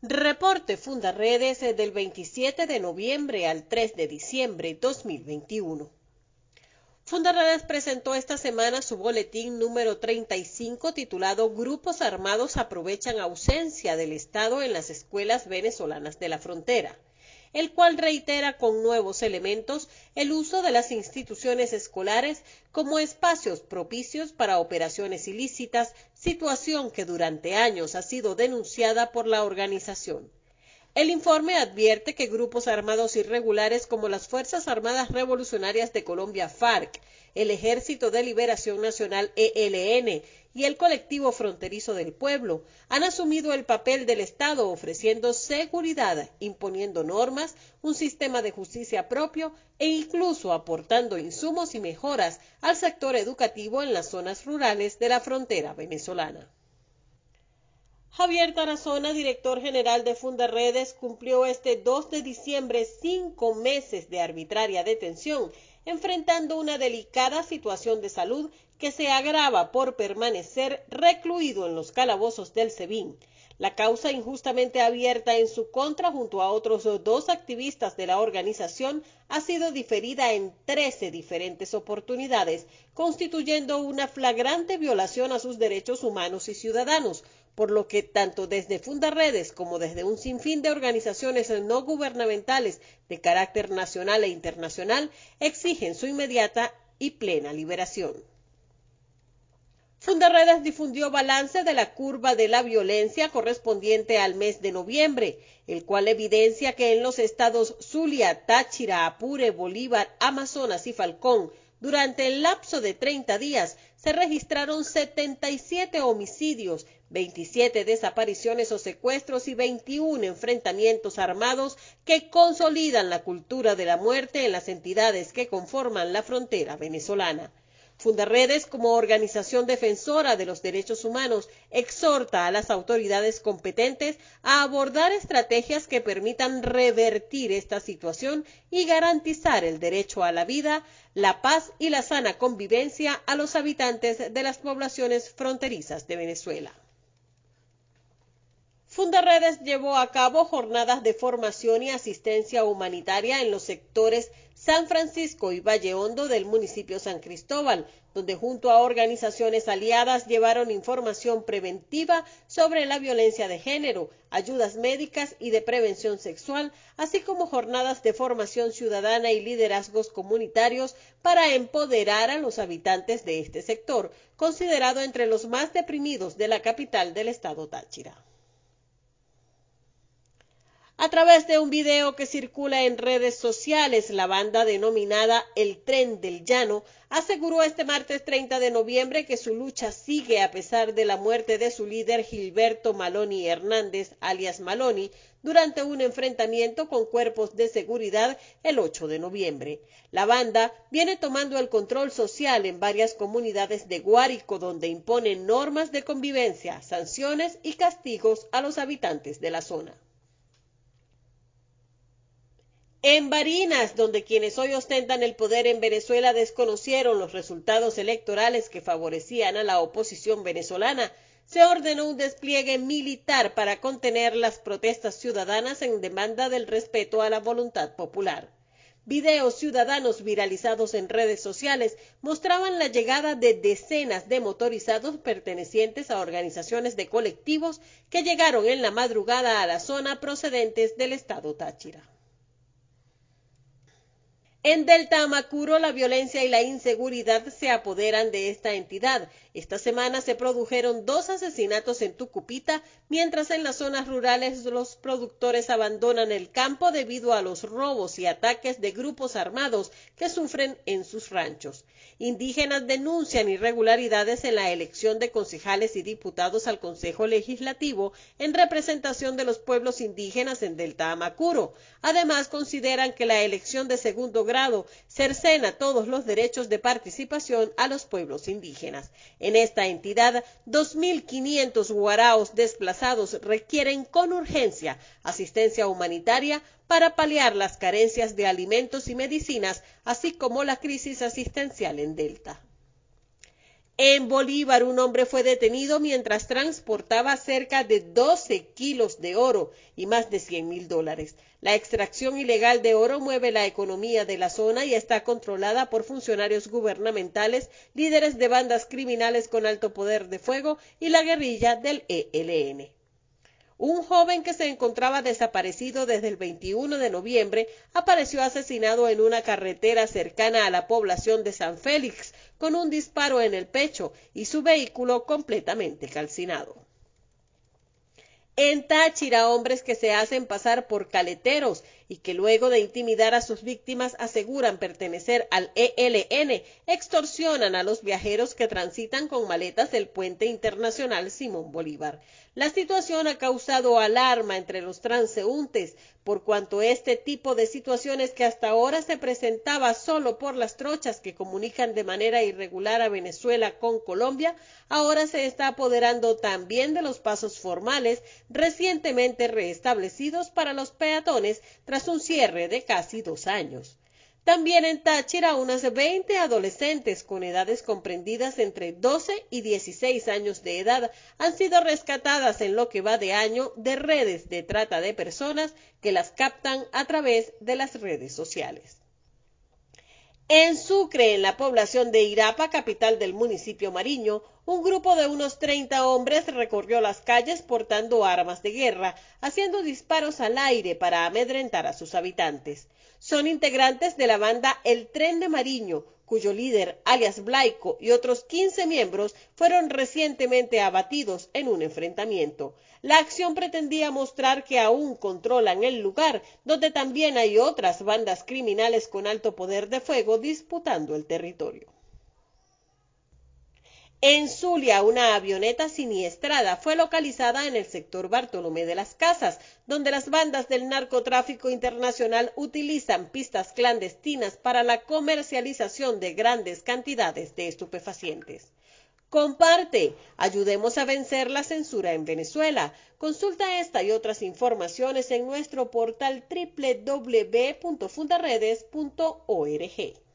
Reporte Fundaredes del 27 de noviembre al 3 de diciembre 2021. Fundaredes presentó esta semana su boletín número 35 titulado Grupos armados aprovechan ausencia del Estado en las escuelas venezolanas de la frontera el cual reitera con nuevos elementos el uso de las instituciones escolares como espacios propicios para operaciones ilícitas, situación que durante años ha sido denunciada por la organización. El informe advierte que grupos armados irregulares como las Fuerzas Armadas Revolucionarias de Colombia FARC, el Ejército de Liberación Nacional ELN y el colectivo fronterizo del pueblo han asumido el papel del Estado ofreciendo seguridad, imponiendo normas, un sistema de justicia propio e incluso aportando insumos y mejoras al sector educativo en las zonas rurales de la frontera venezolana. Javier Tarazona, director general de Fundaredes, cumplió este 2 de diciembre cinco meses de arbitraria detención, enfrentando una delicada situación de salud que se agrava por permanecer recluido en los calabozos del SEBIN. La causa injustamente abierta en su contra junto a otros dos activistas de la organización ha sido diferida en 13 diferentes oportunidades, constituyendo una flagrante violación a sus derechos humanos y ciudadanos, por lo que tanto desde Fundaredes como desde un sinfín de organizaciones no gubernamentales de carácter nacional e internacional exigen su inmediata y plena liberación. Fundaredes difundió balance de la curva de la violencia correspondiente al mes de noviembre, el cual evidencia que en los estados Zulia, Táchira, Apure, Bolívar, Amazonas y Falcón, durante el lapso de 30 días, se registraron 77 homicidios, 27 desapariciones o secuestros y 21 enfrentamientos armados que consolidan la cultura de la muerte en las entidades que conforman la frontera venezolana. Fundaredes, como organización defensora de los derechos humanos, exhorta a las autoridades competentes a abordar estrategias que permitan revertir esta situación y garantizar el derecho a la vida, la paz y la sana convivencia a los habitantes de las poblaciones fronterizas de Venezuela. Fundaredes llevó a cabo jornadas de formación y asistencia humanitaria en los sectores San Francisco y Valle Hondo del municipio San Cristóbal, donde junto a organizaciones aliadas llevaron información preventiva sobre la violencia de género, ayudas médicas y de prevención sexual, así como jornadas de formación ciudadana y liderazgos comunitarios para empoderar a los habitantes de este sector, considerado entre los más deprimidos de la capital del estado Táchira. A través de un video que circula en redes sociales, la banda denominada El Tren del Llano aseguró este martes 30 de noviembre que su lucha sigue a pesar de la muerte de su líder Gilberto Maloni Hernández, alias Maloni, durante un enfrentamiento con cuerpos de seguridad el 8 de noviembre. La banda viene tomando el control social en varias comunidades de Guárico donde impone normas de convivencia, sanciones y castigos a los habitantes de la zona. En Barinas, donde quienes hoy ostentan el poder en Venezuela desconocieron los resultados electorales que favorecían a la oposición venezolana, se ordenó un despliegue militar para contener las protestas ciudadanas en demanda del respeto a la voluntad popular. Videos ciudadanos viralizados en redes sociales mostraban la llegada de decenas de motorizados pertenecientes a organizaciones de colectivos que llegaron en la madrugada a la zona procedentes del estado Táchira. En Delta Amacuro, la violencia y la inseguridad se apoderan de esta entidad. Esta semana se produjeron dos asesinatos en Tucupita, mientras en las zonas rurales los productores abandonan el campo debido a los robos y ataques de grupos armados que sufren en sus ranchos. Indígenas denuncian irregularidades en la elección de concejales y diputados al Consejo Legislativo en representación de los pueblos indígenas en Delta Amacuro. Además, consideran que la elección de segundo grado cercena todos los derechos de participación a los pueblos indígenas. En esta entidad, 2.500 guaraos desplazados requieren con urgencia asistencia humanitaria para paliar las carencias de alimentos y medicinas, así como la crisis asistencial en Delta. En Bolívar, un hombre fue detenido mientras transportaba cerca de 12 kilos de oro y más de 100 mil dólares. La extracción ilegal de oro mueve la economía de la zona y está controlada por funcionarios gubernamentales, líderes de bandas criminales con alto poder de fuego y la guerrilla del ELN. Un joven que se encontraba desaparecido desde el 21 de noviembre apareció asesinado en una carretera cercana a la población de San Félix con un disparo en el pecho y su vehículo completamente calcinado. En Táchira, hombres que se hacen pasar por caleteros y que luego de intimidar a sus víctimas aseguran pertenecer al ELN, extorsionan a los viajeros que transitan con maletas del puente internacional Simón Bolívar. La situación ha causado alarma entre los transeúntes, por cuanto este tipo de situaciones que hasta ahora se presentaba solo por las trochas que comunican de manera irregular a Venezuela con Colombia, ahora se está apoderando también de los pasos formales recientemente reestablecidos para los peatones tras un cierre de casi dos años. También en Táchira, unas 20 adolescentes con edades comprendidas entre 12 y 16 años de edad han sido rescatadas en lo que va de año de redes de trata de personas que las captan a través de las redes sociales. En Sucre, en la población de Irapa, capital del municipio Mariño, un grupo de unos 30 hombres recorrió las calles portando armas de guerra, haciendo disparos al aire para amedrentar a sus habitantes. Son integrantes de la banda El Tren de Mariño, cuyo líder, alias Blaico, y otros 15 miembros fueron recientemente abatidos en un enfrentamiento. La acción pretendía mostrar que aún controlan el lugar, donde también hay otras bandas criminales con alto poder de fuego disputando el territorio. En Zulia, una avioneta siniestrada fue localizada en el sector Bartolomé de las Casas, donde las bandas del narcotráfico internacional utilizan pistas clandestinas para la comercialización de grandes cantidades de estupefacientes. Comparte, ayudemos a vencer la censura en Venezuela. Consulta esta y otras informaciones en nuestro portal www.fundaredes.org.